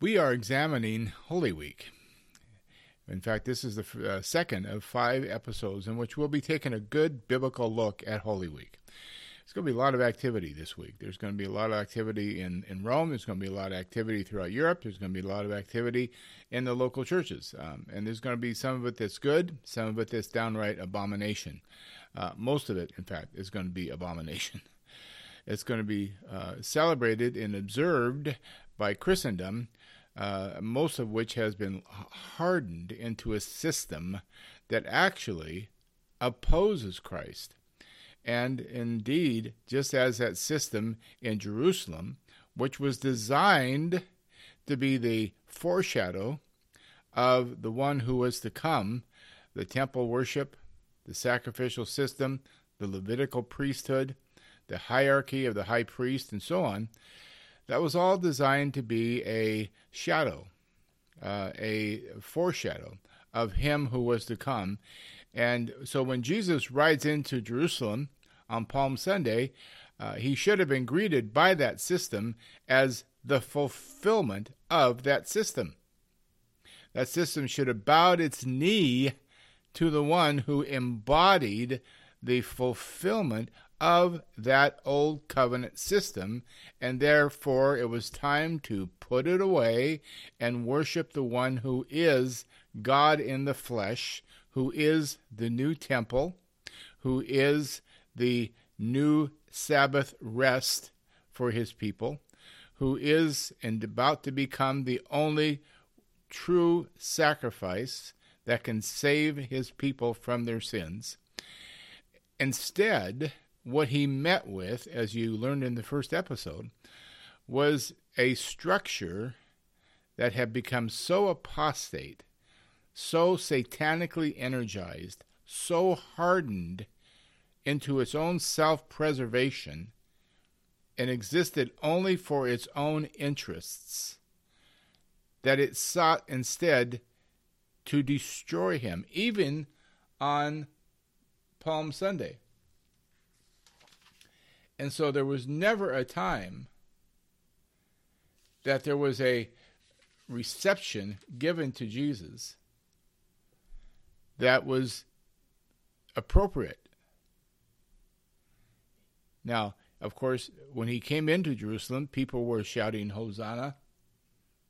We are examining Holy Week. In fact, this is the uh, second of five episodes in which we'll be taking a good biblical look at Holy Week. There's going to be a lot of activity this week. There's going to be a lot of activity in, in Rome. There's going to be a lot of activity throughout Europe. There's going to be a lot of activity in the local churches. Um, and there's going to be some of it that's good, some of it that's downright abomination. Uh, most of it, in fact, is going to be abomination. It's going to be uh, celebrated and observed by Christendom, uh, most of which has been hardened into a system that actually opposes Christ. And indeed, just as that system in Jerusalem, which was designed to be the foreshadow of the one who was to come, the temple worship, the sacrificial system, the Levitical priesthood, the hierarchy of the high priest, and so on, that was all designed to be a shadow, uh, a foreshadow of him who was to come. And so when Jesus rides into Jerusalem on Palm Sunday, uh, he should have been greeted by that system as the fulfillment of that system. That system should have bowed its knee to the one who embodied the fulfillment of that old covenant system, and therefore it was time to put it away and worship the one who is God in the flesh, who is the new temple, who is the new Sabbath rest for his people, who is and about to become the only true sacrifice that can save his people from their sins. Instead, what he met with, as you learned in the first episode, was a structure that had become so apostate, so satanically energized, so hardened into its own self preservation, and existed only for its own interests, that it sought instead to destroy him, even on Palm Sunday. And so there was never a time that there was a reception given to Jesus that was appropriate. Now, of course, when he came into Jerusalem, people were shouting, Hosanna.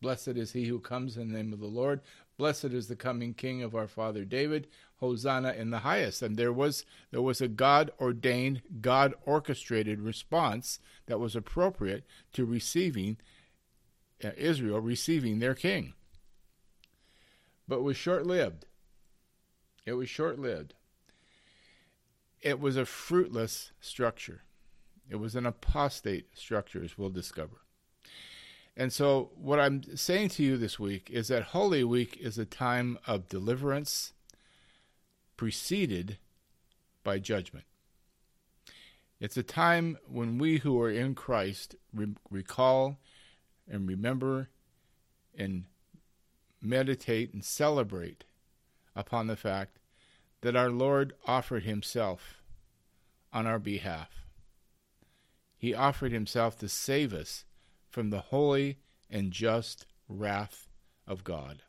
Blessed is he who comes in the name of the Lord. Blessed is the coming King of our father David. Hosanna in the highest. And there was there was a God ordained, God orchestrated response that was appropriate to receiving uh, Israel receiving their king. But was short lived. It was short lived. It was a fruitless structure. It was an apostate structure, as we'll discover. And so, what I'm saying to you this week is that Holy Week is a time of deliverance preceded by judgment. It's a time when we who are in Christ re- recall and remember and meditate and celebrate upon the fact that our Lord offered Himself on our behalf. He offered Himself to save us from the holy and just wrath of God.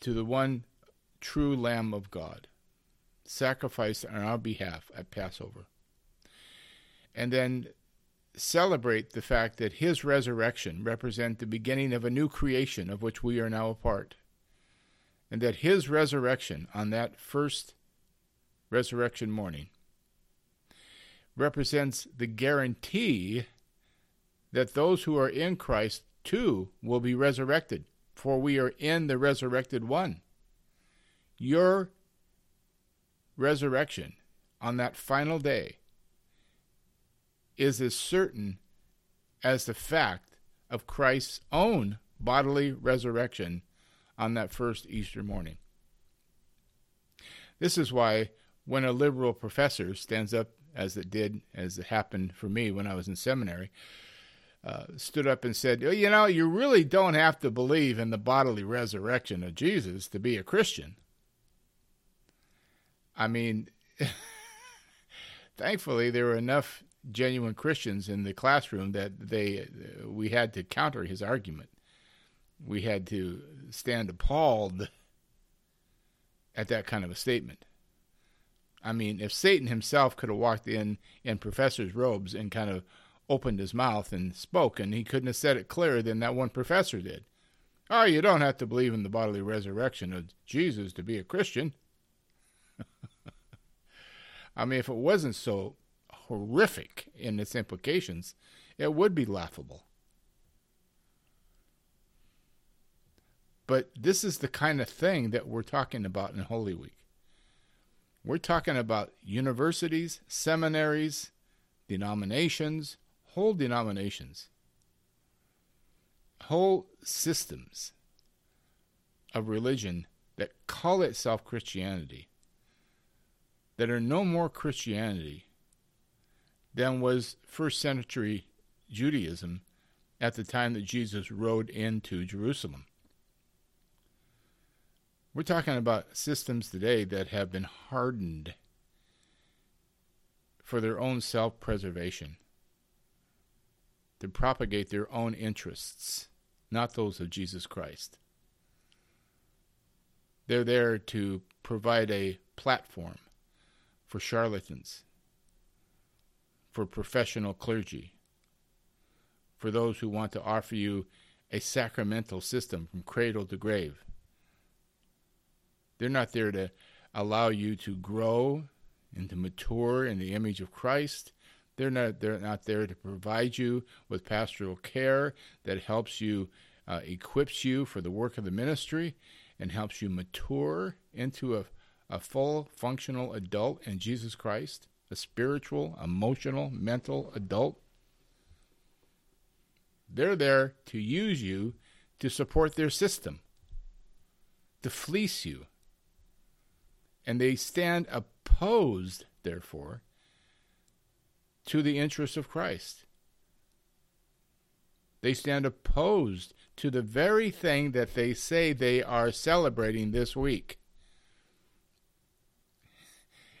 To the one true Lamb of God, sacrificed on our behalf at Passover. And then celebrate the fact that his resurrection represents the beginning of a new creation of which we are now a part. And that his resurrection on that first resurrection morning represents the guarantee that those who are in Christ too will be resurrected, for we are in the resurrected one. Your resurrection on that final day is as certain as the fact of Christ's own bodily resurrection on that first Easter morning. This is why when a liberal professor stands up, as it did, as it happened for me when I was in seminary, uh, stood up and said, You know, you really don't have to believe in the bodily resurrection of Jesus to be a Christian. I mean, thankfully, there were enough genuine Christians in the classroom that they we had to counter his argument. we had to stand appalled at that kind of a statement. I mean, if Satan himself could have walked in in professor's robes and kind of opened his mouth and spoke, and he couldn't have said it clearer than that one professor did. Oh, you don't have to believe in the bodily resurrection of Jesus to be a Christian. I mean, if it wasn't so horrific in its implications, it would be laughable. But this is the kind of thing that we're talking about in Holy Week. We're talking about universities, seminaries, denominations, whole denominations, whole systems of religion that call itself Christianity, that are no more Christianity than was first century Judaism at the time that Jesus rode into Jerusalem. We're talking about systems today that have been hardened for their own self preservation, to propagate their own interests, not those of Jesus Christ. They're there to provide a platform for charlatans, for professional clergy, for those who want to offer you a sacramental system from cradle to grave. They're not there to allow you to grow and to mature in the image of Christ. They're not, they're not there to provide you with pastoral care that helps you, uh, equips you for the work of the ministry, and helps you mature into a, a full functional adult in Jesus Christ, a spiritual, emotional, mental adult. They're there to use you to support their system, to fleece you, and they stand opposed, therefore, to the interests of Christ. They stand opposed to the very thing that they say they are celebrating this week.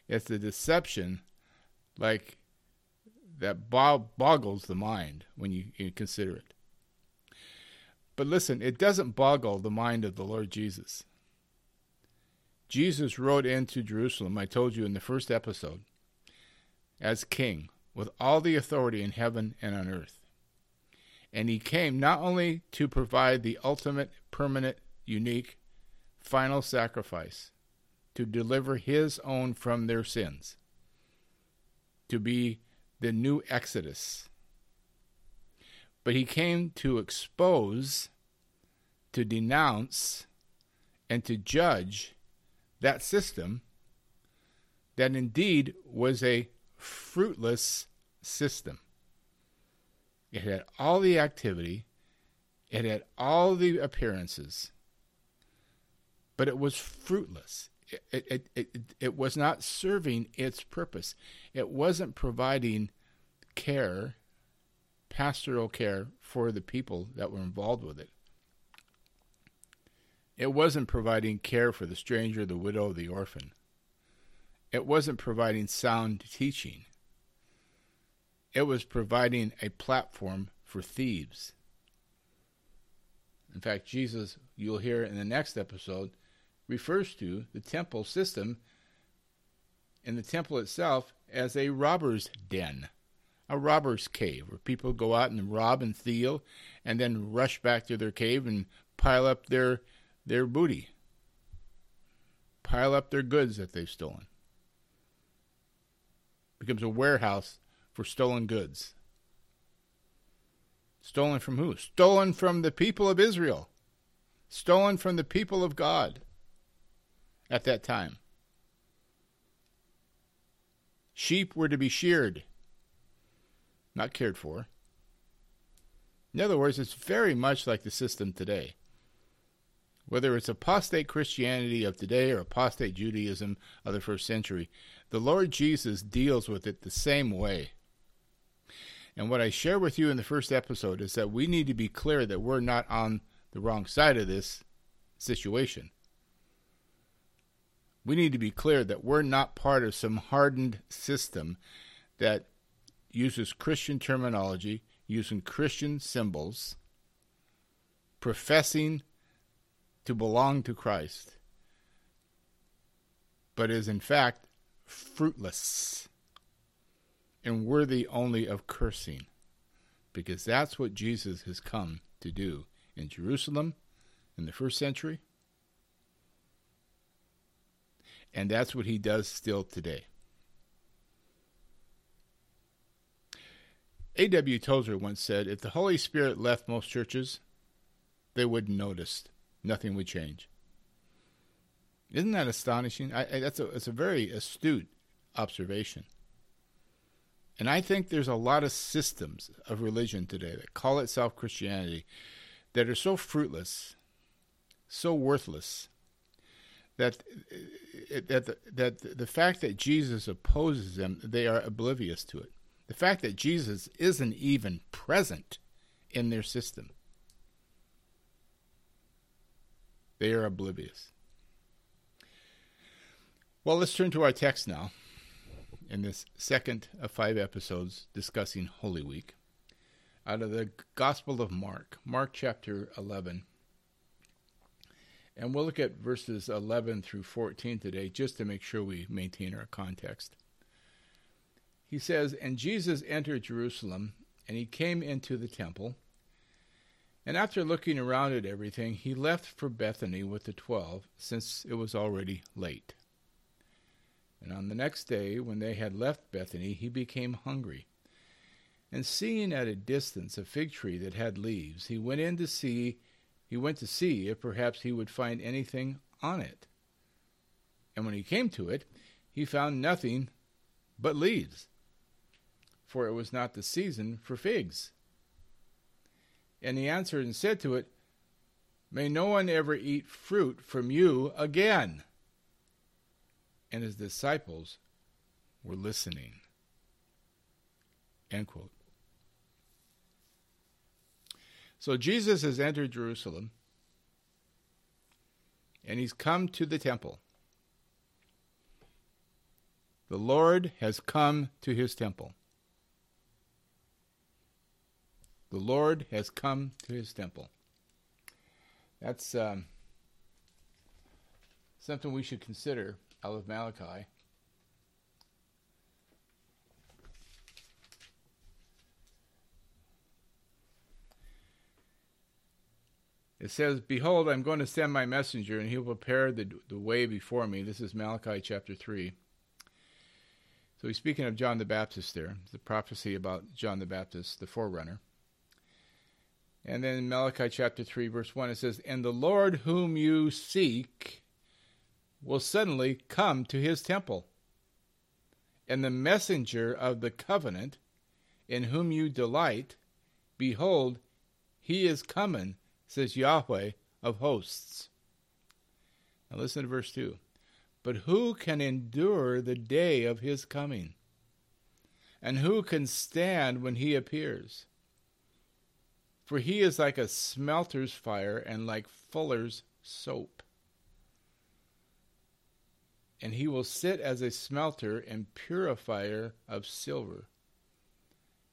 It's a deception like that boggles the mind when you, you consider it. But listen, it doesn't boggle the mind of the Lord Jesus. Jesus rode into Jerusalem, I told you in the first episode, as king, with all the authority in heaven and on earth. And he came not only to provide the ultimate, permanent, unique, final sacrifice, to deliver his own from their sins, to be the new Exodus, but he came to expose, to denounce, and to judge that system that indeed was a fruitless system. It had all the activity, it had all the appearances, but it was fruitless. It, it, it, it, was not serving its purpose. It wasn't providing care, pastoral care for the people that were involved with it. It wasn't providing care for the stranger, the widow, the orphan. It wasn't providing sound teaching. It was providing a platform for thieves. In fact, Jesus, you'll hear in the next episode, refers to the temple system and the temple itself as a robber's den, a robber's cave, where people go out and rob and steal and then rush back to their cave and pile up their their booty, pile up their goods that they've stolen. Becomes a warehouse for stolen goods. Stolen from who? Stolen from the people of Israel. Stolen from the people of God at that time. Sheep were to be sheared, not cared for. In other words, it's very much like the system today. Whether it's apostate Christianity of today or apostate Judaism of the first century, the Lord Jesus deals with it the same way. And what I share with you in the first episode is that we need to be clear that we're not on the wrong side of this situation. We need to be clear that we're not part of some hardened system that uses Christian terminology, using Christian symbols, professing to belong to Christ, but is in fact fruitless and worthy only of cursing, because that's what Jesus has come to do in Jerusalem in the first century, and that's what he does still today. A.W. Tozer once said, If the Holy Spirit left most churches, they wouldn't notice. Nothing would change. Isn't that astonishing? I, I, that's a, it's a very astute observation. And I think there's a lot of systems of religion today that call itself Christianity that are so fruitless, so worthless, that eh, eh, that that the fact that Jesus opposes them, they are oblivious to it. The fact that Jesus isn't even present in their system, they are oblivious. Well, let's turn to our text now in this second of five episodes discussing Holy Week out of the Gospel of Mark, Mark chapter 11. And we'll look at verses 11 through 14 today just to make sure we maintain our context. He says, And Jesus entered Jerusalem, and he came into the temple. And after looking around at everything, he left for Bethany with the twelve, since it was already late. And on the next day, when they had left Bethany, he became hungry. And seeing at a distance a fig tree that had leaves, he went in to see he went to see if perhaps he would find anything on it. And when he came to it, he found nothing but leaves, for it was not the season for figs. And he answered and said to it, May no one ever eat fruit from you again and his disciples were listening. End quote. So Jesus has entered Jerusalem and he's come to the temple. The Lord has come to his temple. The Lord has come to his temple. That's um, something we should consider out of Malachi. It says, Behold, I'm going to send my messenger, and he will prepare the, the way before me. This is Malachi chapter 3. So he's speaking of John the Baptist there, the prophecy about John the Baptist, the forerunner. And then in Malachi chapter 3, verse 1, it says, And the Lord whom you seek will suddenly come to his temple. And the messenger of the covenant, in whom you delight, behold, he is coming, says Yahweh of hosts. Now listen to verse 2. But who can endure the day of his coming? And who can stand when he appears? For he is like a smelter's fire and like fuller's soap and he will sit as a smelter and purifier of silver.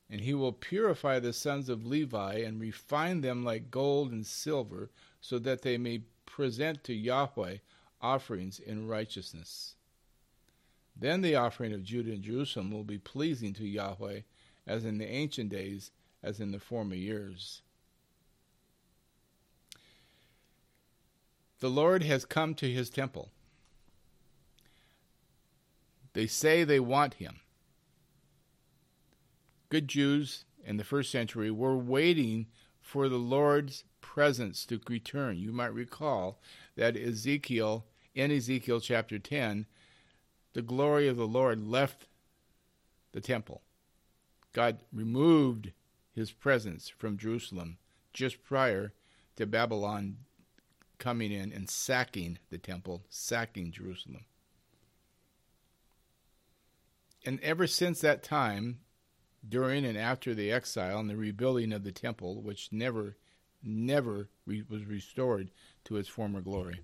And he will purify the sons of Levi and refine them like gold and silver, so that they may present to Yahweh offerings in righteousness. Then the offering of Judah and Jerusalem will be pleasing to Yahweh, as in the ancient days, as in the former years. The Lord has come to his temple. They say they want him. Good Jews in the first century were waiting for the Lord's presence to return. You might recall that Ezekiel, in Ezekiel chapter 10, the glory of the Lord left the temple. God removed his presence from Jerusalem just prior to Babylon coming in and sacking the temple, sacking Jerusalem. And ever since that time, during and after the exile and the rebuilding of the temple, which never, never re- was restored to its former glory,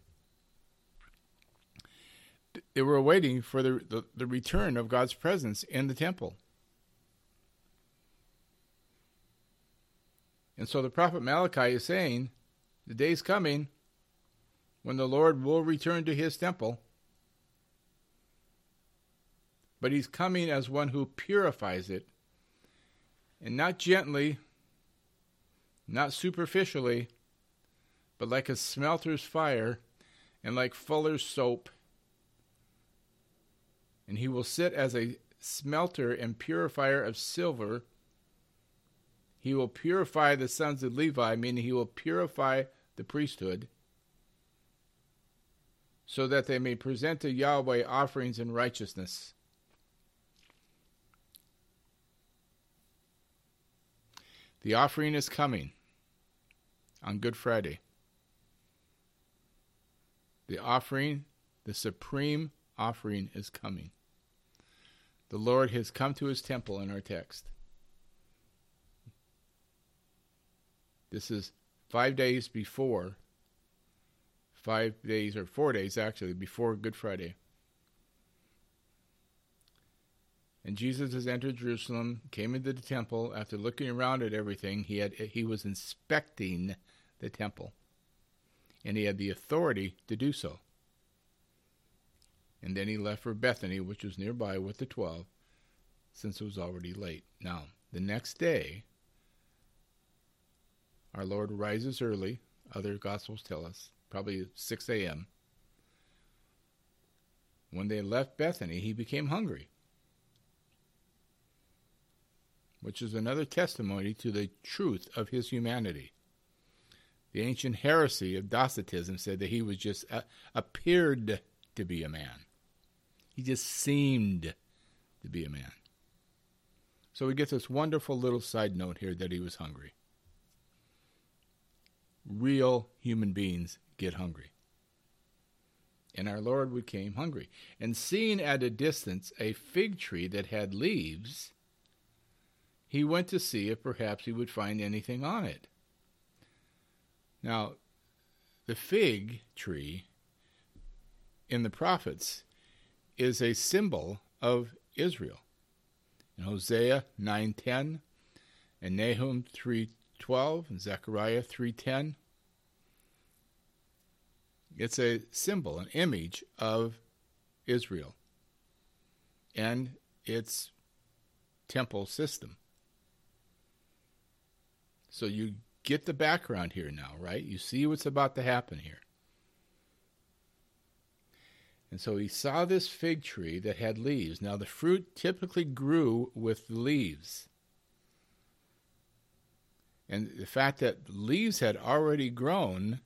they were waiting for the, the, the return of God's presence in the temple. And so the prophet Malachi is saying, The day's coming when the Lord will return to his temple. But he's coming as one who purifies it, and not gently, not superficially, but like a smelter's fire and like fuller's soap. And he will sit as a smelter and purifier of silver. He will purify the sons of Levi, meaning he will purify the priesthood, so that they may present to Yahweh offerings in righteousness. The offering is coming on Good Friday. The offering, the supreme offering, is coming. The Lord has come to his temple in our text. This is five days before, five days or four days actually, before Good Friday. And Jesus has entered Jerusalem, came into the temple. After looking around at everything, he had he was inspecting the temple, and he had the authority to do so. And then he left for Bethany, which was nearby, with the twelve, since it was already late. Now, the next day, our Lord rises early. Other Gospels tell us, probably 6 a.m. When they left Bethany, he became hungry which is another testimony to the truth of his humanity. The ancient heresy of Docetism said that he was just uh, appeared to be a man. He just seemed to be a man. So we get this wonderful little side note here that he was hungry. Real human beings get hungry. And our Lord became hungry. And seeing at a distance a fig tree that had leaves, he went to see if perhaps he would find anything on it. Now, the fig tree in the prophets is a symbol of Israel. In Hosea 9:10 and Nahum 3:12 and Zechariah 3:10 it's a symbol, an image of Israel and its temple system. So you get the background here now, right? You see what's about to happen here. And so he saw this fig tree that had leaves. Now, the fruit typically grew with the leaves. And the fact that leaves had already grown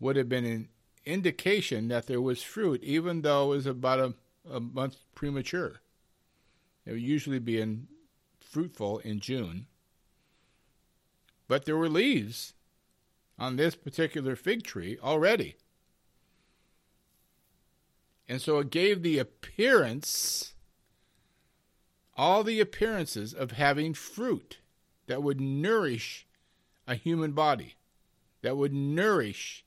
would have been an indication that there was fruit, even though it was about a, a month premature. It would usually be in, fruitful in June. But there were leaves on this particular fig tree already. And so it gave the appearance, all the appearances of having fruit that would nourish a human body, that would nourish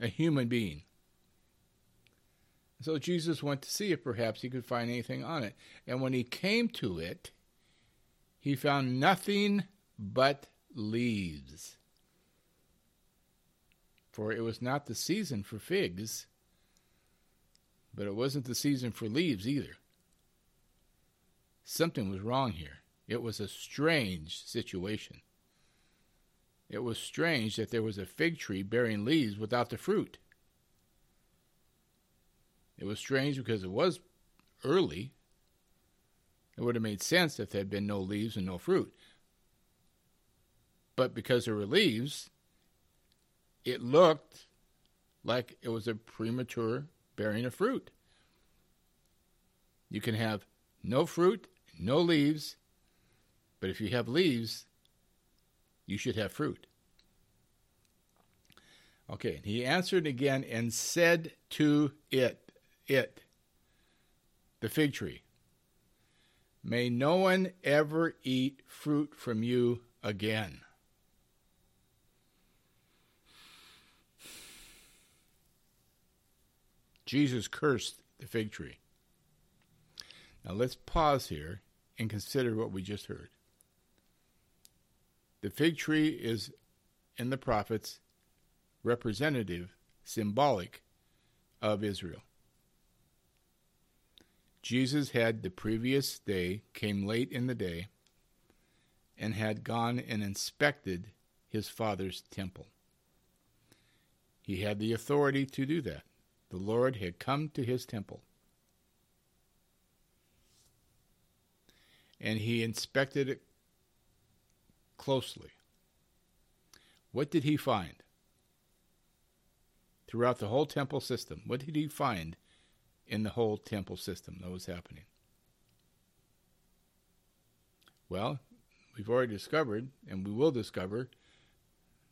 a human being. So Jesus went to see if perhaps he could find anything on it. And when he came to it, he found nothing but leaves. For it was not the season for figs, but it wasn't the season for leaves either. Something was wrong here. It was a strange situation. It was strange that there was a fig tree bearing leaves without the fruit. It was strange because it was early. It would have made sense if there had been no leaves and no fruit. But because there were leaves, it looked like it was a premature bearing of fruit. You can have no fruit, no leaves, but if you have leaves, you should have fruit. Okay, and he answered again and said to it, it, the fig tree, May no one ever eat fruit from you again. Jesus cursed the fig tree. Now let's pause here and consider what we just heard. The fig tree is in the prophets representative, symbolic of Israel. Jesus had the previous day, came late in the day, and had gone and inspected his father's temple. He had the authority to do that. The Lord had come to his temple. And he inspected it closely. What did he find? Throughout the whole temple system, what did he find in the whole temple system that was happening? Well, we've already discovered, and we will discover,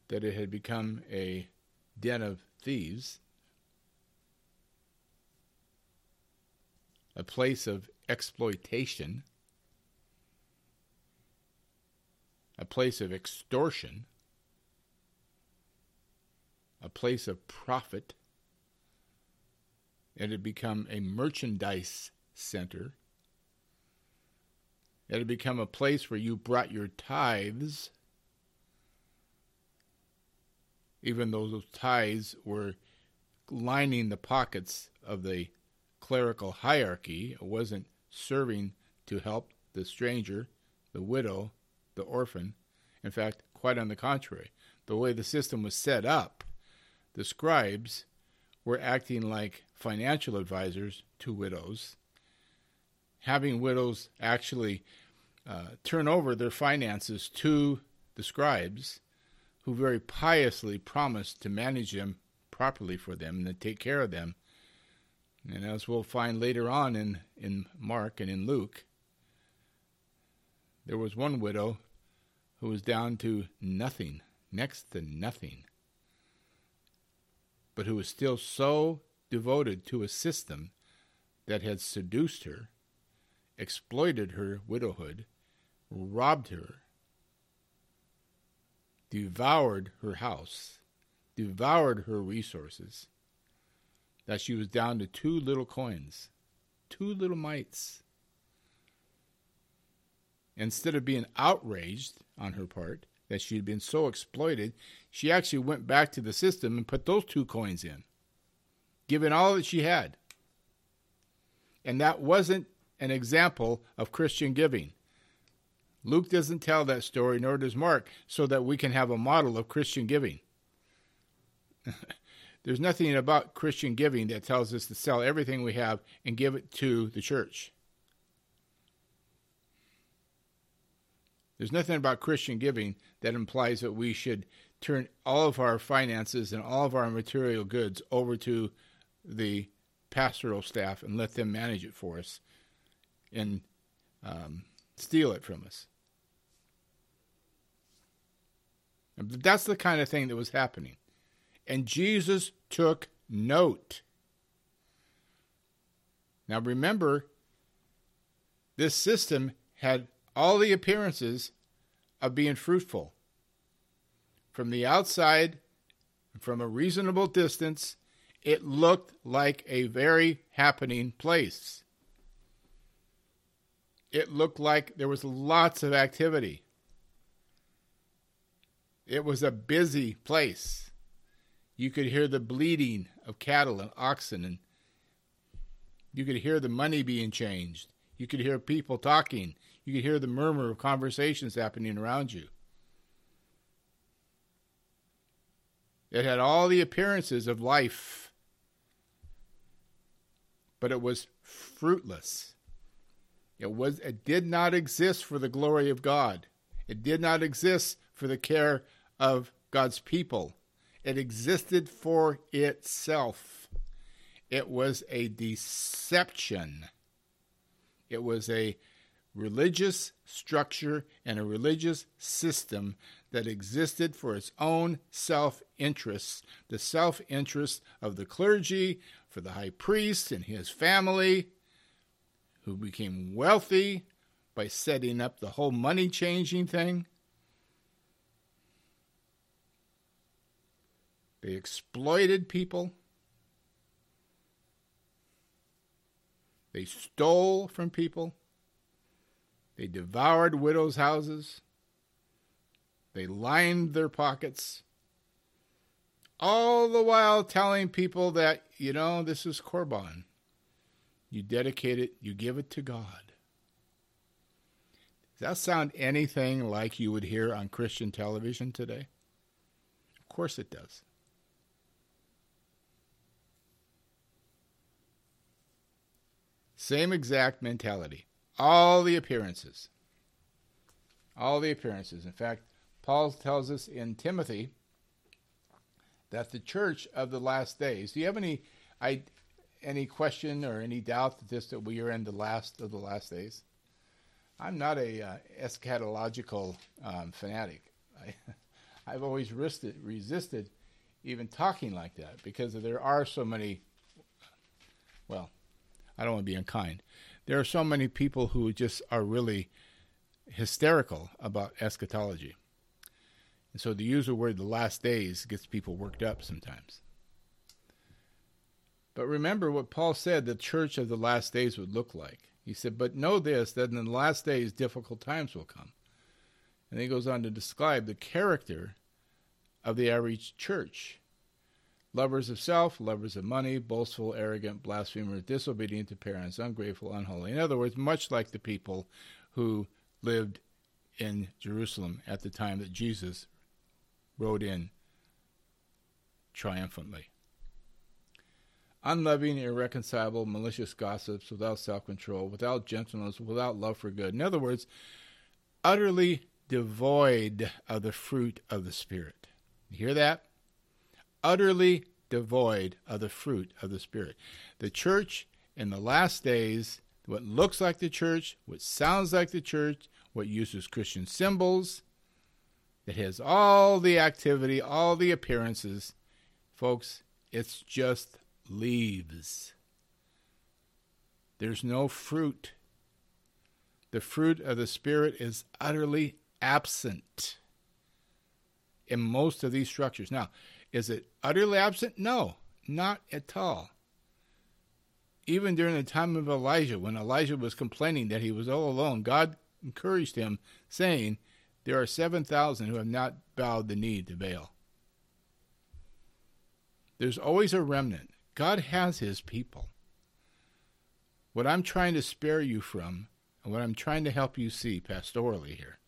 that it had become a den of thieves, a place of exploitation, a place of extortion, a place of profit. It had become a merchandise center. It had become a place where you brought your tithes, even though those tithes were lining the pockets of the clerical hierarchy. It wasn't serving to help the stranger, the widow, the orphan. In fact, quite on the contrary, the way the system was set up, the scribes were acting like financial advisors to widows, having widows actually uh, turn over their finances to the scribes, who very piously promised to manage them properly for them and to take care of them. And as we'll find later on in, in Mark and in Luke, there was one widow who was down to nothing, next to nothing, but who was still so devoted to a system that had seduced her, exploited her widowhood, robbed her, devoured her house, devoured her resources, that she was down to two little coins, two little mites. Instead of being outraged on her part that she had been so exploited, she actually went back to the system and put those two coins in, giving all that she had. And that wasn't an example of Christian giving. Luke doesn't tell that story, nor does Mark, so that we can have a model of Christian giving. There's nothing about Christian giving that tells us to sell everything we have and give it to the church. There's nothing about Christian giving that implies that we should turn all of our finances and all of our material goods over to the pastoral staff and let them manage it for us and um, steal it from us. That's the kind of thing that was happening. And Jesus took note. Now remember, this system had all the appearances of being fruitful. From the outside, from a reasonable distance, it looked like a very happening place. It looked like there was lots of activity. It was a busy place. You could hear the bleating of cattle and oxen, and you could hear the money being changed. You could hear people talking. You could hear the murmur of conversations happening around you. It had all the appearances of life, but it was fruitless. It was it did not exist for the glory of God. It did not exist for the care of God's people. It existed for itself. It was a deception. It was a religious structure and a religious system that existed for its own self interests the self interest of the clergy, for the high priest and his family, who became wealthy by setting up the whole money changing thing. They exploited people. They stole from people. They devoured widows' houses. They lined their pockets. all the while telling people that, you know, this is Korban. You dedicate it, you give it to God. Does that sound anything like you would hear on Christian television today? Of course it does. Same exact mentality. All the appearances. All the appearances. In fact, Paul tells us in Timothy that the church of the last days. Do you have any I, any question or any doubt that this that we are in the last of the last days? I'm not a uh, eschatological um, fanatic. I, I've always resisted, resisted even talking like that because there are so many. Well, I don't want to be unkind. There are so many people who just are really hysterical about eschatology. And so the the word the last days gets people worked up sometimes. But remember what Paul said the church of the last days would look like. He said, But know this, that in the last days difficult times will come. And he goes on to describe the character of the average church lovers of self, lovers of money, boastful, arrogant, blasphemers, disobedient to parents, ungrateful, unholy. In other words, much like the people who lived in Jerusalem at the time that Jesus rode in triumphantly. Unloving, irreconcilable, malicious gossips, without self control, without gentleness, without love for good. In other words, utterly devoid of the fruit of the Spirit. You hear that? Utterly devoid of the fruit of the Spirit. The church in the last days, what looks like the church, what sounds like the church, what uses Christian symbols, that has all the activity, all the appearances. Folks, it's just leaves. There's no fruit. The fruit of the Spirit is utterly absent in most of these structures. Now, is it utterly absent? No, not at all. Even during the time of Elijah, when Elijah was complaining that he was all alone, God encouraged him, saying, there are 7,000 who have not bowed the knee to Baal. There's always a remnant. God has his people. What I'm trying to spare you from, and what I'm trying to help you see pastorally here,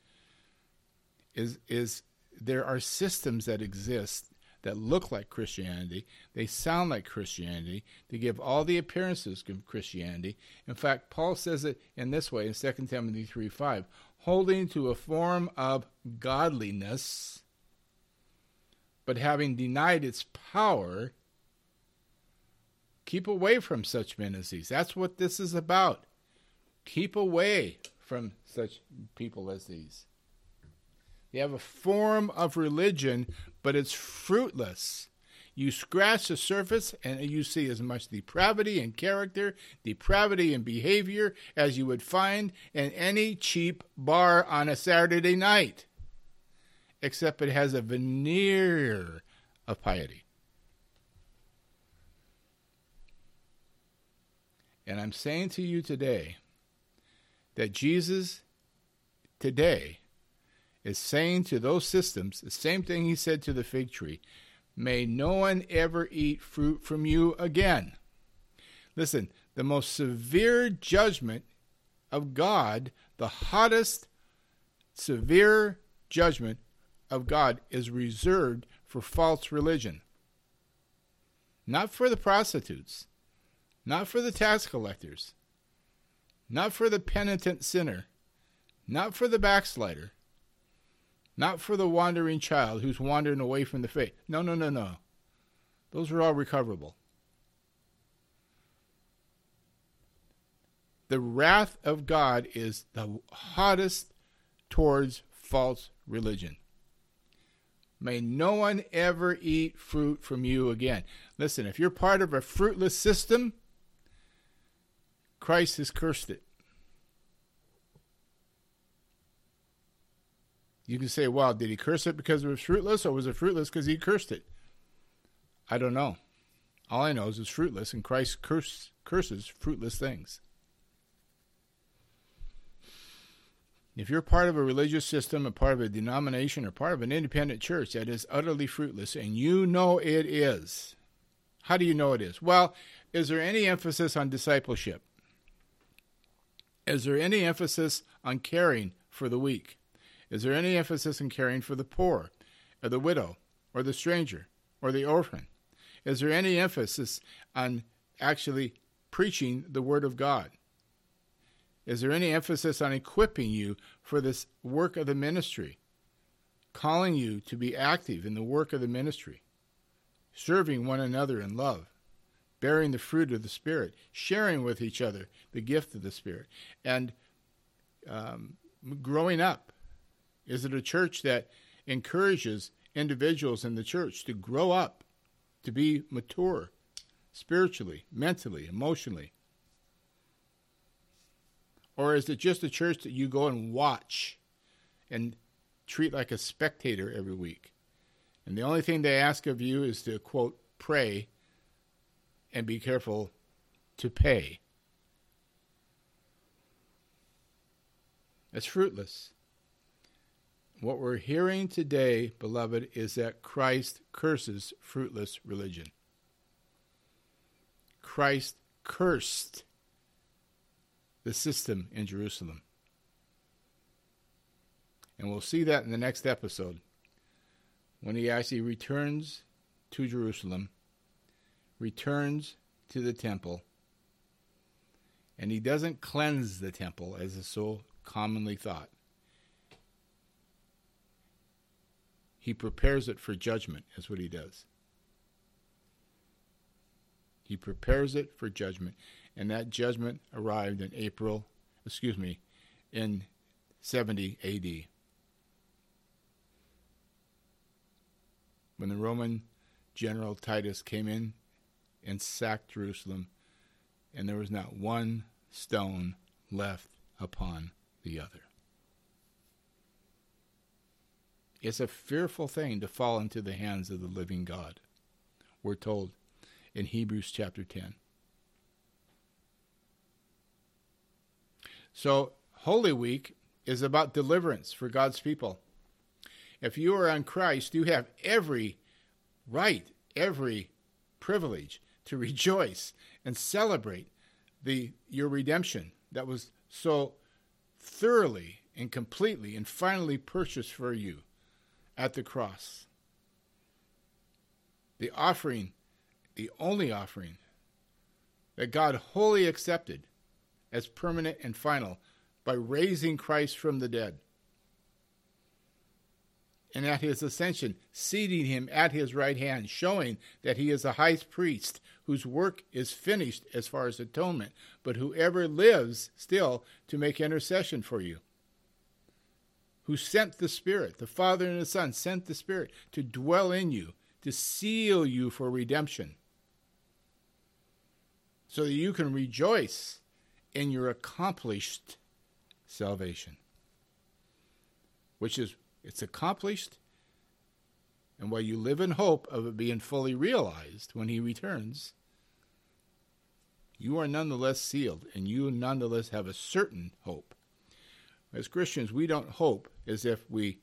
is, is there are systems that exist that look like Christianity. They sound like Christianity. They give all the appearances of Christianity. In fact, Paul says it in this way in 2 Timothy 3 5 holding to a form of godliness, but having denied its power, keep away from such men as these. That's what this is about. Keep away from such people as these. They have a form of religion, but it's fruitless. You scratch the surface and you see as much depravity in character, depravity in behavior as you would find in any cheap bar on a Saturday night, except it has a veneer of piety. And I'm saying to you today that Jesus today is saying to those systems the same thing he said to the fig tree May no one ever eat fruit from you again. Listen, the most severe judgment of God, the hottest severe judgment of God, is reserved for false religion. Not for the prostitutes, not for the tax collectors, not for the penitent sinner, not for the backslider, not for the wandering child who's wandering away from the faith. No, no, no, no. Those are all recoverable. The wrath of God is the hottest towards false religion. May no one ever eat fruit from you again. Listen, if you're part of a fruitless system, Christ has cursed it. You can say, well, did he curse it because it was fruitless, or was it fruitless because he cursed it? I don't know. All I know is it's fruitless, and Christ curse, curses fruitless things. If you're part of a religious system, a part of a denomination, or part of an independent church that is utterly fruitless, and you know it is, how do you know it is? Well, is there any emphasis on discipleship? Is there any emphasis on caring for the weak? Is there any emphasis on caring for the poor, or the widow, or the stranger, or the orphan? Is there any emphasis on actually preaching the Word of God? Is there any emphasis on equipping you for this work of the ministry? Calling you to be active in the work of the ministry, serving one another in love, bearing the fruit of the Spirit, sharing with each other the gift of the Spirit, and um, growing up. Is it a church that encourages individuals in the church to grow up, to be mature spiritually, mentally, emotionally? Or is it just a church that you go and watch and treat like a spectator every week? And the only thing they ask of you is to, quote, pray and be careful to pay. It's fruitless. What we're hearing today, beloved, is that Christ curses fruitless religion. Christ cursed the system in Jerusalem. And we'll see that in the next episode when he actually returns to Jerusalem, returns to the temple, and he doesn't cleanse the temple as is so commonly thought. He prepares it for judgment, is what he does. He prepares it for judgment and that judgment arrived in April, excuse me, in 70 AD. When the Roman general Titus came in and sacked Jerusalem, and there was not one stone left upon the other. It's a fearful thing to fall into the hands of the living God. We're told in Hebrews chapter 10. So, Holy Week is about deliverance for God's people. If you are on Christ, you have every right, every privilege to rejoice and celebrate the your redemption that was so thoroughly and completely and finally purchased for you at the cross. The offering, the only offering that God wholly accepted as permanent and final by raising Christ from the dead. And at his ascension, seating him at his right hand, showing that he is a high priest whose work is finished as far as atonement, but whoever lives still to make intercession for you. Who sent the Spirit, the Father and the Son sent the Spirit to dwell in you, to seal you for redemption, so that you can rejoice in your accomplished salvation, which is it's accomplished, and while you live in hope of it being fully realized when He returns, you are nonetheless sealed, and you nonetheless have a certain hope. As Christians, we don't hope as if we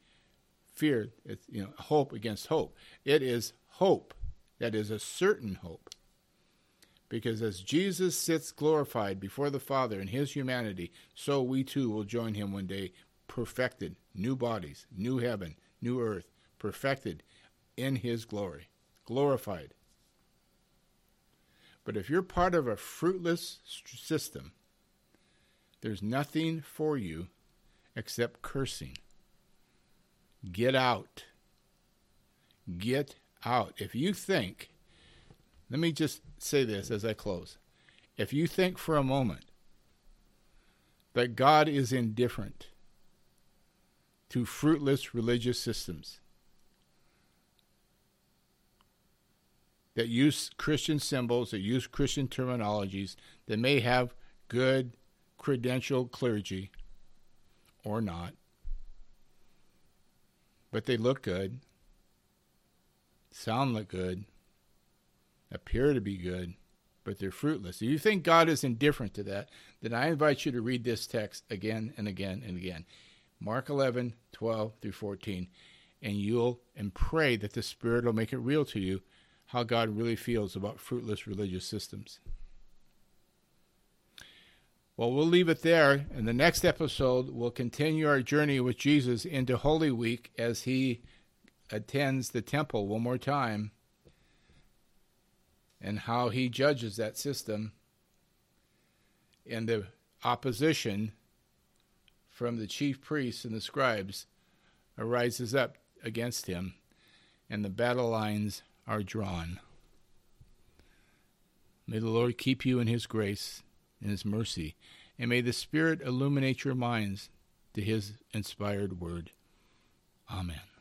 fear, you know, hope against hope. It is hope that is a certain hope. Because as Jesus sits glorified before the Father in his humanity, so we too will join him one day, perfected, new bodies, new heaven, new earth, perfected in his glory, glorified. But if you're part of a fruitless system, there's nothing for you except cursing. Get out. Get out. If you think let me just say this as I close. If you think for a moment that God is indifferent to fruitless religious systems that use Christian symbols, that use Christian terminologies, that may have good credentialed clergy or not, but they look good, sound look good, appear to be good, but they're fruitless. If you think God is indifferent to that, then I invite you to read this text again and again and again. Mark 11, 12 through 14, and you'll and pray that the Spirit will make it real to you how God really feels about fruitless religious systems. Well, we'll leave it there. In the next episode, we'll continue our journey with Jesus into Holy Week as he attends the temple one more time and how he judges that system and the opposition from the chief priests and the scribes arises up against him, and the battle lines are drawn. May the Lord keep you in his grace and his mercy, and may the Spirit illuminate your minds to his inspired word. Amen.